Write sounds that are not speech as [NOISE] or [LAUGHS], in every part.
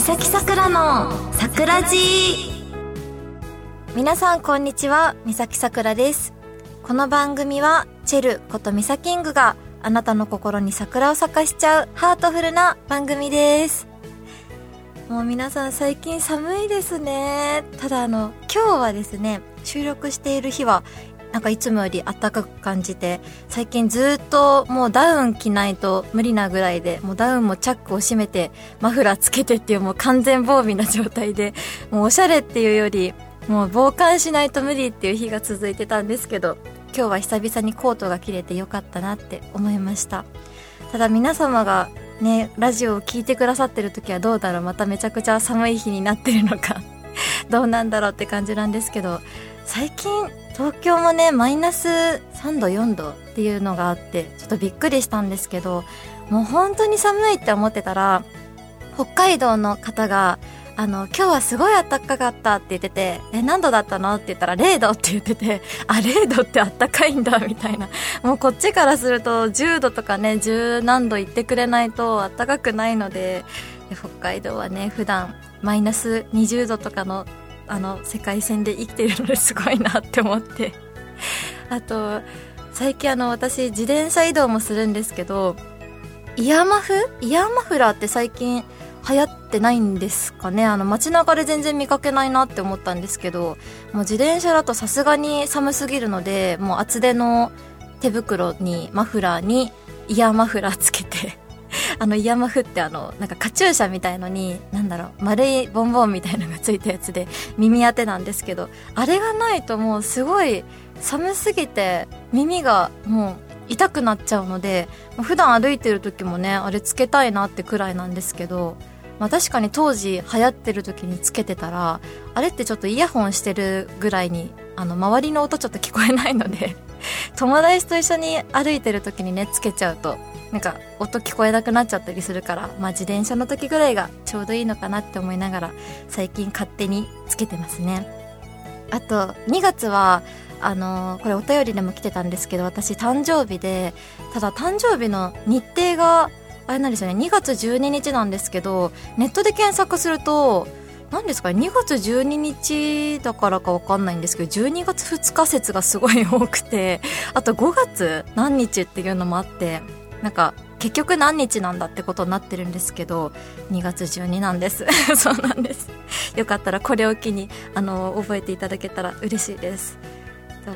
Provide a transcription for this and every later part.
三崎さくらの桜寺。皆さんこんにちは。三崎さくらです。この番組はチェルことミサキングがあなたの心に桜を咲かしちゃうハートフルな番組です。もう皆さん最近寒いですね。ただあの今日はですね収録している日はなんかいつもより暖かく感じて最近ずっともうダウン着ないと無理なぐらいでもうダウンもチャックを閉めてマフラーつけてっていうもう完全防備な状態でもうおしゃれっていうよりもう防寒しないと無理っていう日が続いてたんですけど今日は久々にコートが切れてよかったなって思いました。ただ皆様がねラジオを聴いてくださってる時はどうだろう？まためちゃくちゃ寒い日になってるのか。[LAUGHS] どうなんだろうって感じなんですけど最近東京もねマイナス3度4度っていうのがあってちょっとびっくりしたんですけどもう本当に寒いって思ってたら北海道の方があの、今日はすごい暖かかったって言ってて、え、何度だったのって言ったら0度って言ってて、あ、0度って暖かいんだ、みたいな。もうこっちからすると10度とかね、10何度言ってくれないと暖かくないので、北海道はね、普段マイナス20度とかのあの世界線で生きてるのですごいなって思って。[LAUGHS] あと最近あの私自転車移動もするんですけどイヤーマフ？イヤーマフラーって最近流行ってないんですかね？あの街中で全然見かけないなって思ったんですけどもう自転車だとさすがに寒すぎるのでもう厚手の手袋にマフラーにイヤーマフラーつけてあのイヤマフってあのなんかカチューシャみたいのになんだろう丸いボンボンみたいのがついたやつで耳当てなんですけどあれがないともうすごい寒すぎて耳がもう痛くなっちゃうので普段歩いてる時もねあれつけたいなってくらいなんですけどまあ、確かに当時流行ってる時につけてたらあれってちょっとイヤホンしてるぐらいにあの周りの音ちょっと聞こえないので友達と一緒に歩いてる時にねつけちゃうとなんか音聞こえなくなっちゃったりするから、まあ、自転車の時ぐらいがちょうどいいのかなって思いながら最近勝手につけてますね。あと2月はあのー、これお便りでも来てたんですけど私誕生日でただ誕生日の日程があれなんですよね2月12日なんですけどネットで検索すると何ですかね2月12日だからか分かんないんですけど12月2日説がすごい多くてあと5月何日っていうのもあってなんか結局何日なんだってことになってるんですけど2月12なんです。[LAUGHS] そうなんです。よかったらこれを機にあの覚えていただけたら嬉しいです。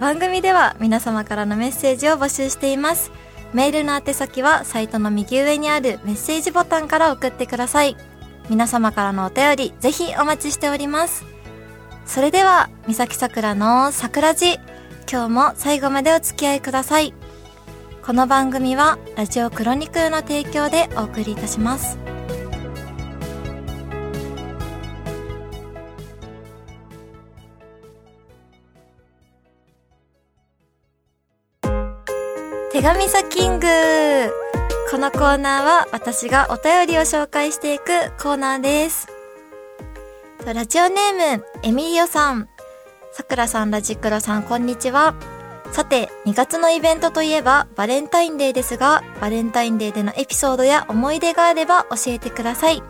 番組では皆様からのメッセージを募集しています。メールの宛先はサイトの右上にあるメッセージボタンから送ってください。皆様からのお便りぜひお待ちしております。それでは三崎さくらの桜寺今日も最後までお付き合いください。この番組はラジオクロニクルの提供でお送りいたします。手紙サキングこのコーナーは私がお便りを紹介していくコーナーです。ラジオネームエミリオさん。さくらさんラジクロさんこんにちは。さて、2月のイベントといえばバレンタインデーですが、バレンタインデーでのエピソードや思い出があれば教えてください。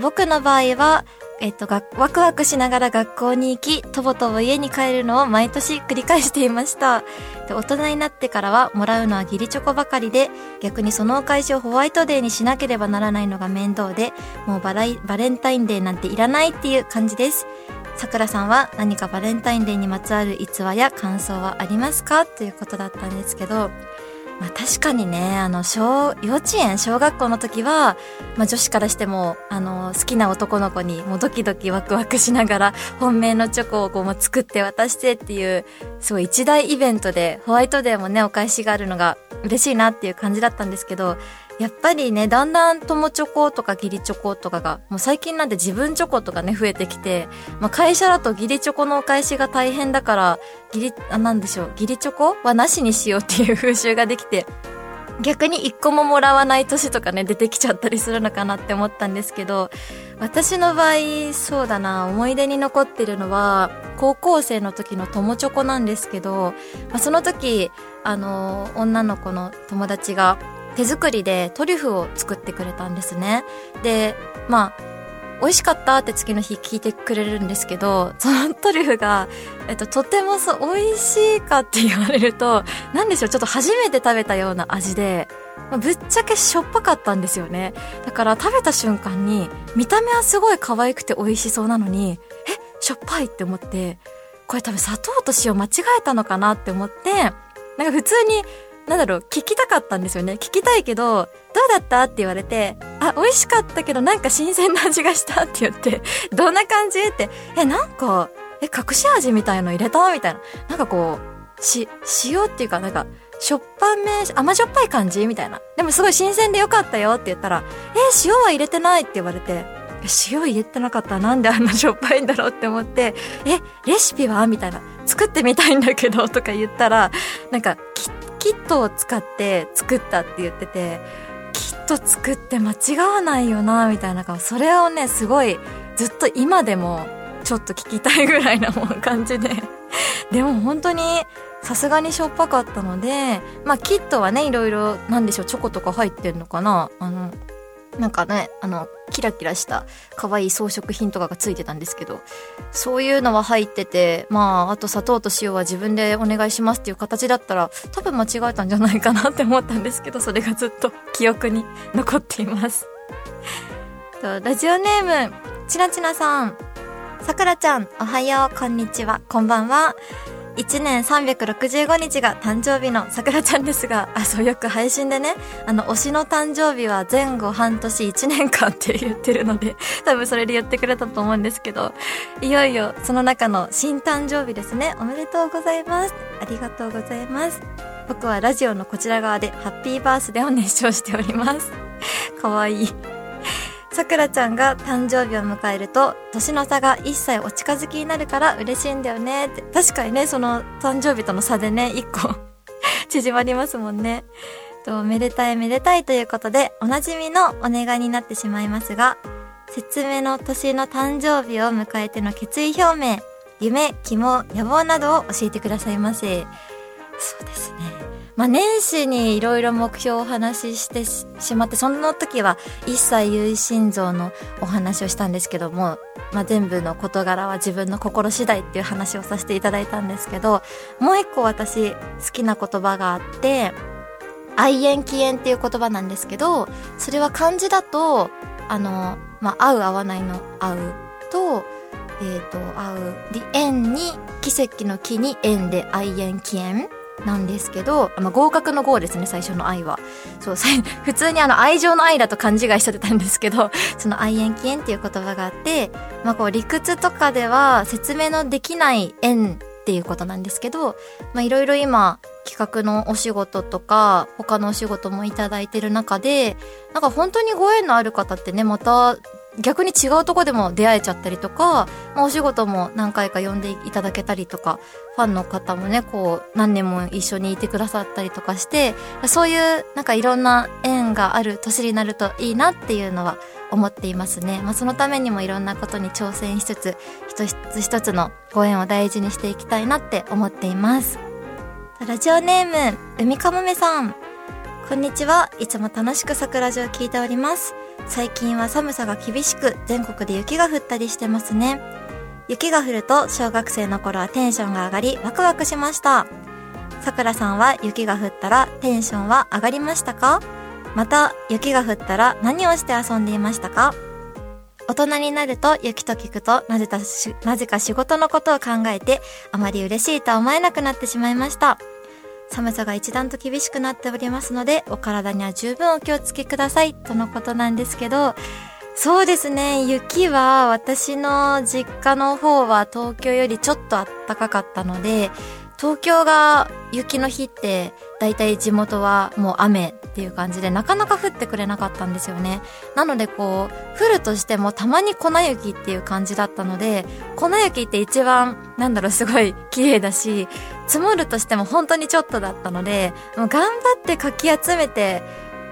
僕の場合は、えっと、ワクワクしながら学校に行き、とぼとぼ家に帰るのを毎年繰り返していました。で大人になってからは、もらうのは義理チョコばかりで、逆にそのお返しをホワイトデーにしなければならないのが面倒で、もうバラバレンタインデーなんていらないっていう感じです。さくらさんは何かバレンタインデーにまつわる逸話や感想はありますか？ということだったんですけど、まあ確かにね、あの、小、幼稚園、小学校の時は、まあ女子からしても、あの、好きな男の子にもうドキドキワクワクしながら、本命のチョコをこうも作って渡してっていう、すごい一大イベントで、ホワイトデーもね、お返しがあるのが嬉しいなっていう感じだったんですけど、やっぱりね、だんだん友チョコとか義理チョコとかが、もう最近なんて自分チョコとかね、増えてきて、まあ会社だと義理チョコのお返しが大変だから、義理、あ、なんでしょう、義理チョコはなしにしようっていう風習ができて、逆に一個ももらわない年とかね、出てきちゃったりするのかなって思ったんですけど、私の場合、そうだな、思い出に残ってるのは、高校生の時の友チョコなんですけど、まあ、その時、あの、女の子の友達が、手作りでトリュフを作ってくれたんですね。で、まあ、美味しかったって次の日聞いてくれるんですけど、そのトリュフが、えっと、とてもそう、美味しいかって言われると、なんでしょう、ちょっと初めて食べたような味で、まあ、ぶっちゃけしょっぱかったんですよね。だから食べた瞬間に、見た目はすごい可愛くて美味しそうなのに、え、しょっぱいって思って、これ多分砂糖と塩間違えたのかなって思って、なんか普通になんだろう、聞きたかったんですよね。聞きたいけど、どうだった？って言われて、あ、美味しかったけどなんか新鮮な味がしたって言って、[LAUGHS] どんな感じ？って、え、なんか、え、隠し味みたいの入れた？みたいな。なんかこう、し、塩っていうかなんか、しょっぱめ、甘じょっぱい感じ？みたいな。でもすごい新鮮でよかったよって言ったら、え塩は入れてないって言われて、塩入れてなかったらなんであんなしょっぱいんだろうって思って、え、レシピは？みたいな。作ってみたいんだけどとか言ったら、なんか、きっキットを使って作ったって言ってて、キット作って間違わないよな、みたいな顔。それをね、すごい、ずっと今でも、ちょっと聞きたいぐらいなもん感じで。[LAUGHS] でも本当に、さすがにしょっぱかったので、まあキットはね、いろいろ、なんでしょう、チョコとか入ってんのかな？あの、なんかね、あの、キラキラした可愛い装飾品とかがついてたんですけど、そういうのは入ってて、まあ、あと砂糖と塩は自分でお願いしますっていう形だったら、多分間違えたんじゃないかなって思ったんですけど、それがずっと記憶に残っています。ラジオネーム、ちなちなさん。さくらちゃん、おはよう、こんにちは、こんばんは。1年365日が誕生日のさくらちゃんですが、あ、そう、よく配信でね、あの、推しの誕生日は前後半年1年間って言ってるので、[LAUGHS] 多分それで言ってくれたと思うんですけど、いよいよその中の新誕生日ですね。おめでとうございます。ありがとうございます。僕はラジオのこちら側でハッピーバースデーを熱唱しております。かわいい。さくらちゃんが誕生日を迎えると、年の差が一切お近づきになるから嬉しいんだよねって。確かにね、その誕生日との差でね、一個 [LAUGHS] 縮まりますもんね。と、めでたいめでたいということで、おなじみのお願いになってしまいますが、説明の年の誕生日を迎えての決意表明、夢、希望、野望などを教えてくださいませ。そうですね。まあ、年始にいろいろ目標をお話ししてしまって、その時は一切有心臓のお話をしたんですけども、まあ、全部の事柄は自分の心次第っていう話をさせていただいたんですけど、もう一個私好きな言葉があって、愛縁起縁っていう言葉なんですけど、それは漢字だと、あの、まあ、合う合わないの合うと、えっ、ー、と、合う、で縁に、奇跡の木に縁で愛縁起縁なんですけど、まあ、合格の合ですね、最初の愛は。そう、[LAUGHS] 普通にあの愛情の愛だと勘違いしちゃってたんですけど、[LAUGHS] その愛縁起縁っていう言葉があって、まあこう理屈とかでは説明のできない縁っていうことなんですけど、まあいろいろ今、企画のお仕事とか、他のお仕事もいただいてる中で、なんか本当にご縁のある方ってね、また逆に違うとこでも出会えちゃったりとか、まあ、お仕事も何回か呼んでいただけたりとか、ファンの方もね、こう、何年も一緒にいてくださったりとかして、そういうなんかいろんな縁がある年になるといいなっていうのは思っていますね。まあ、そのためにもいろんなことに挑戦しつつ、一つ一つのご縁を大事にしていきたいなって思っています。ラジオネーム、海かもめさん。こんにちは。いつも楽しく桜ジを聞いております。最近は寒さが厳しく、全国で雪が降ったりしてますね。雪が降ると小学生の頃はテンションが上がりワクワクしました。さくらさんは雪が降ったらテンションは上がりましたか？また雪が降ったら何をして遊んでいましたか？大人になると雪と聞くとなぜか仕事のことを考えてあまり嬉しいとは思えなくなってしまいました。寒さが一段と厳しくなっておりますので、お体には十分お気をつけください、とのことなんですけど、そうですね、雪は私の実家の方は東京よりちょっと暖かかったので、東京が雪の日って大体地元はもう雨っていう感じでなかなか降ってくれなかったんですよね。なのでこう、降るとしてもたまに粉雪っていう感じだったので、粉雪って一番なんだろうすごい綺麗だし、積もるとしても本当にちょっとだったので、もう頑張ってかき集めて、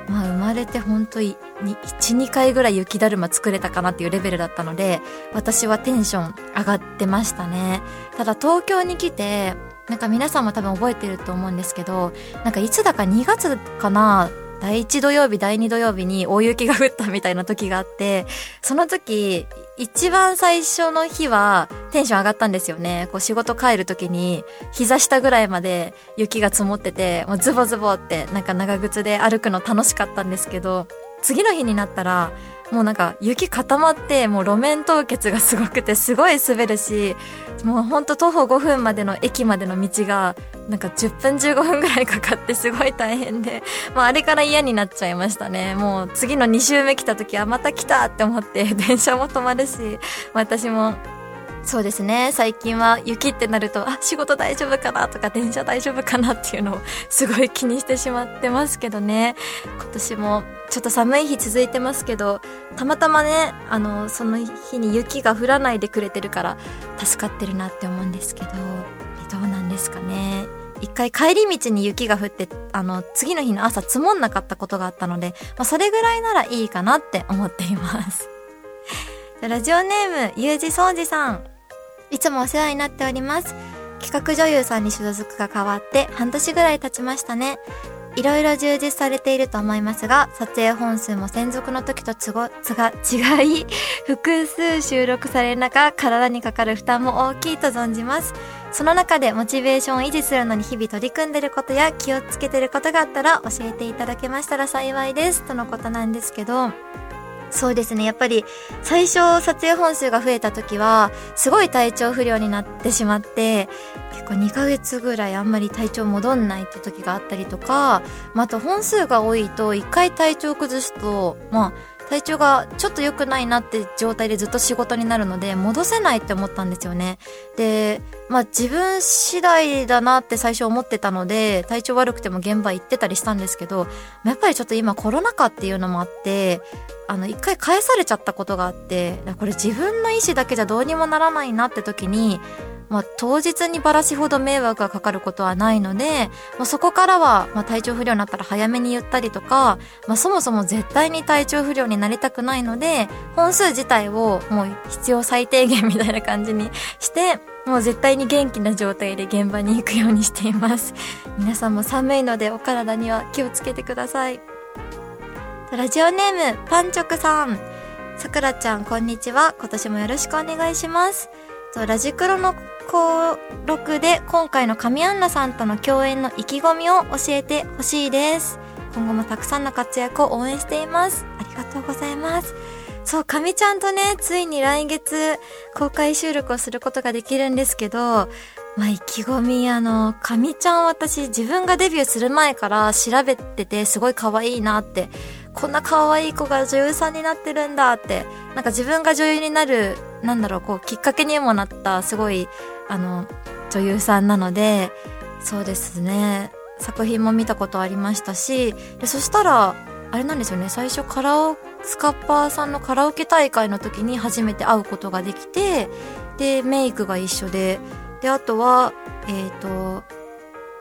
まあ生まれて本当に1、2回ぐらい雪だるま作れたかなっていうレベルだったので、私はテンション上がってましたね。ただ東京に来て、なんか皆さんも多分覚えてると思うんですけど、なんかいつだか2月かな第1土曜日、第2土曜日に大雪が降ったみたいな時があって、その時、一番最初の日はテンション上がったんですよね。こう仕事帰る時に膝下ぐらいまで雪が積もってて、もうズボズボってなんか長靴で歩くの楽しかったんですけど、次の日になったらもうなんか雪固まってもう路面凍結がすごくてすごい滑るしもうほんと徒歩5分までの駅までの道がなんか10分15分ぐらいかかってすごい大変で、まあ、あれから嫌になっちゃいましたねもう次の2周目来た時はまた来たって思って [LAUGHS] 電車も止まるし私もそうですね。最近は雪ってなると、あ、仕事大丈夫かなとか、電車大丈夫かなっていうのをすごい気にしてしまってますけどね。今年もちょっと寒い日続いてますけど、たまたまね、あの、その日に雪が降らないでくれてるから助かってるなって思うんですけど、どうなんですかね。一回帰り道に雪が降って、あの、次の日の朝積もんなかったことがあったので、まあ、それぐらいならいいかなって思っています。[LAUGHS] ラジオネーム、ゆうじそうじさん。いつもお世話になっております。企画女優さんに所属が変わって半年ぐらい経ちましたね。いろいろ充実されていると思いますが、撮影本数も専属の時とつご、つが、[LAUGHS] 違い、複数収録される中、体にかかる負担も大きいと存じます。その中でモチベーションを維持するのに日々取り組んでることや気をつけてることがあったら教えていただけましたら幸いです。とのことなんですけど、そうですね。やっぱり最初撮影本数が増えた時はすごい体調不良になってしまって結構2ヶ月ぐらいあんまり体調戻んないって時があったりとか、まあ、と本数が多いと1回体調崩すと、まあ体調がちょっと良くないなって状態でずっと仕事になるので戻せないって思ったんですよね。で、まあ自分次第だなって最初思ってたので体調悪くても現場行ってたりしたんですけどやっぱりちょっと今コロナ禍っていうのもあってあの一回返されちゃったことがあってこれ自分の意思だけじゃどうにもならないなって時にまあ、当日にばらしほど迷惑がかかることはないので、まあ、そこからは、まあ、体調不良になったら早めに言ったりとか、まあ、そもそも絶対に体調不良になりたくないので、本数自体をもう必要最低限みたいな感じにして、もう絶対に元気な状態で現場に行くようにしています。皆さんも寒いのでお体には気をつけてください。ラジオネーム、パンチョクさん。さくらちゃん、こんにちは。今年もよろしくお願いします。ラジクロの登録で今回の神アンナさんとの共演の意気込みを教えてほしいです。今後もたくさんの活躍を応援しています。ありがとうございます。そう、神ちゃんとね、ついに来月公開収録をすることができるんですけど、まあ、意気込み、あの、神ちゃん私自分がデビューする前から調べててすごい可愛いなって、こんな可愛い子が女優さんになってるんだって、なんか自分が女優になる、なんだろう、こう、きっかけにもなったすごいあの女優さんなのでそうですね。作品も見たことありましたしでそしたらあれなんですよね。最初カラオスカッパーさんのカラオケ大会の時に初めて会うことができてでメイクが一緒でであとはえっ、ー、と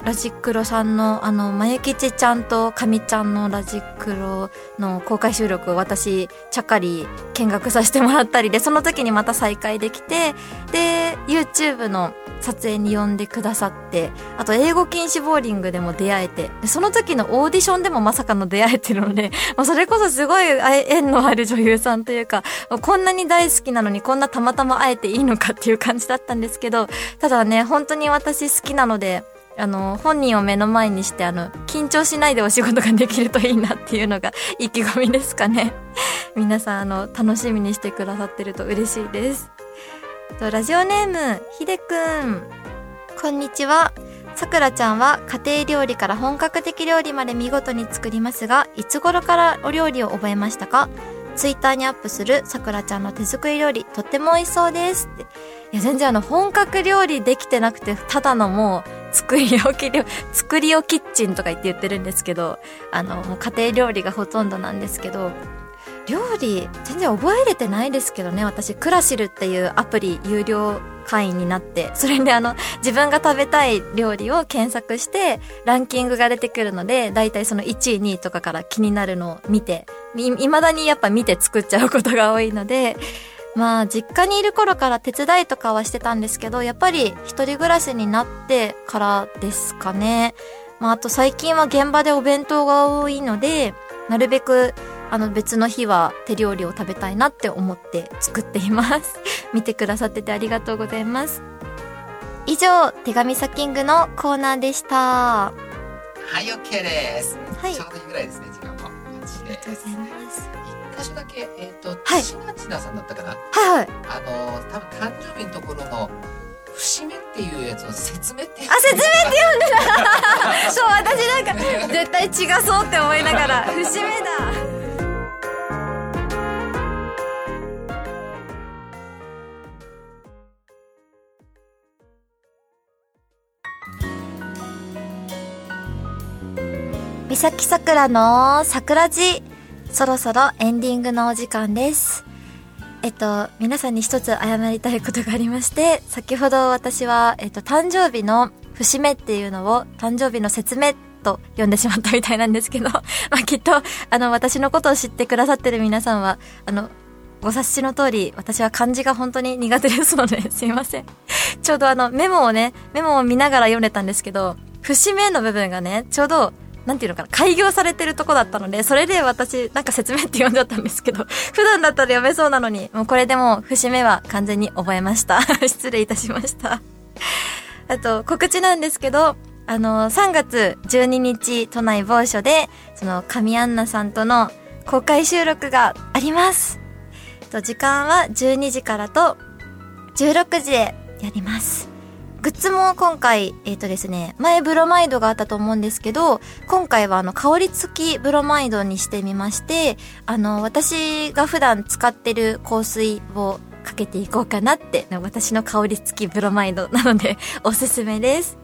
ラジクロさんの、あの、まゆきちちゃんとかみちゃんのラジクロの公開収録を私、ちゃっかり見学させてもらったりで、その時にまた再会できて、で、YouTube の撮影に呼んでくださって、あと英語禁止ボーリングでも出会えて、その時のオーディションでもまさかの出会えてるので、[LAUGHS] まあ、それこそすごい縁のある女優さんというか、こんなに大好きなのにこんなたまたま会えていいのかっていう感じだったんですけど、ただね、本当に私好きなので、あの、本人を目の前にして、あの、緊張しないでお仕事ができるといいなっていうのが [LAUGHS] 意気込みですかね。[LAUGHS] 皆さん、あの、楽しみにしてくださってると嬉しいです。とラジオネーム、ひでくん。こんにちは。さくらちゃんは家庭料理から本格的料理まで見事に作りますが、いつ頃からお料理を覚えましたか？ツイッターにアップするさくらちゃんの手作り料理、とっても美味しそうですって。いや、全然あの、本格料理できてなくて、ただのもう、作り置き料、作り置きキッチンとか言って言ってるんですけど、あの、家庭料理がほとんどなんですけど、料理全然覚えれてないですけどね私クラシルっていうアプリ有料会員になってそれであの自分が食べたい料理を検索してランキングが出てくるのでだいたいその1位2位とかから気になるのを見てい未だにやっぱ見て作っちゃうことが多いのでまあ実家にいる頃から手伝いとかはしてたんですけどやっぱり一人暮らしになってからですかねまあ、あと最近は現場でお弁当が多いので、なるべくあの別の日は手料理を食べたいなって思って作っています。[LAUGHS] 見てくださっててありがとうございます。以上、手紙サッキングのコーナーでした。はい、OK です。はい。ちょうどいいぐらいですね、時間も。ありがとうございます。一箇所だけ、えっ、ー、と、はい。さんだったかな？はいはい。あの、多分誕生日のところの、節目っていうやつの説明ってあ、説明って読んでた [LAUGHS] そう、私なんか、絶対違そうって思いながら、節目だ。三崎さくらの桜地そろそろエンディングのお時間です。えっと、皆さんに一つ謝りたいことがありまして、先ほど私は、えっと、誕生日の節目っていうのを、誕生日の説明と呼んでしまったみたいなんですけど、[LAUGHS] まあ、きっと、あの、私のことを知ってくださってる皆さんは、あの、ご察しの通り、私は漢字が本当に苦手ですので、[LAUGHS] すいません。ちょうどあの、メモをね、メモを見ながら読んでたんですけど、節目の部分がね、ちょうど、なんていうのかな、開業されてるとこだったので、それで私、なんか説明って読んじゃったんですけど、[LAUGHS] 普段だったら読めそうなのに、もうこれでも節目は完全に覚えました。[LAUGHS] 失礼いたしました。[LAUGHS] あと、告知なんですけど、あの、3月12日、都内某所で、その、神アンナさんとの公開収録があります。と、時間は12時からと16時でやります。グッズも今回、えっ、ー、とですね、前ブロマイドがあったと思うんですけど、今回はあの、香り付きブロマイドにしてみまして、あの、私が普段使ってる香水をかけていこうかなって、私の香り付きブロマイドなので、[LAUGHS] おすすめです。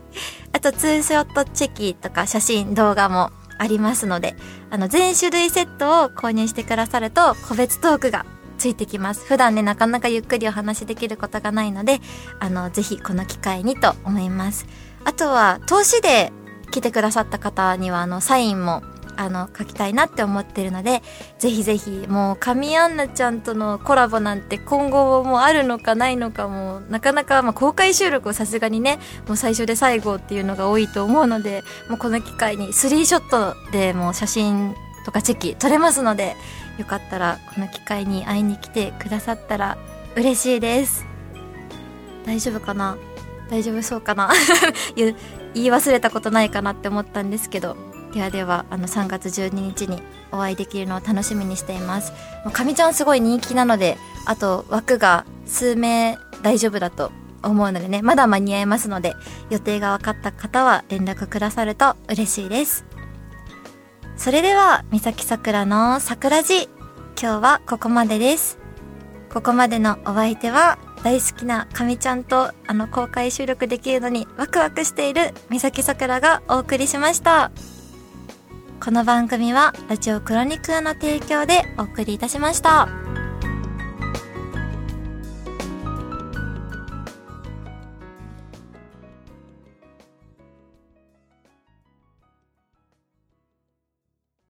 あと、ツーショットチェキとか写真、動画もありますので、あの、全種類セットを購入してくださると、個別トークがついてきます。普段ね、なかなかゆっくりお話できることがないので、あの、ぜひこの機会にと思います。あとは、投資で来てくださった方には、あの、サインも、あの、書きたいなって思ってるので、ぜひぜひ、もう、神アンナちゃんとのコラボなんて今後もあるのかないのかも、なかなか、まあ、公開収録をさすがにね、もう最初で最後っていうのが多いと思うので、もうこの機会にスリーショットでもう写真とかチェキ撮れますので、よかったらこの機会に会いに来てくださったら嬉しいです。大丈夫かな？大丈夫そうかな？[LAUGHS] 言い忘れたことないかなって思ったんですけど。ではではあの3月12日にお会いできるのを楽しみにしています。もうかみちゃんすごい人気なのであと枠が数名大丈夫だと思うのでね。まだ間に合いますので予定が分かった方は連絡くださると嬉しいです。それでは、三崎桜の桜寺、今日はここまでです。ここまでのお相手は、大好きな神ちゃんとあの公開収録できるのにワクワクしている三崎桜がお送りしました。この番組はラジオクロニクルの提供でお送りいたしました。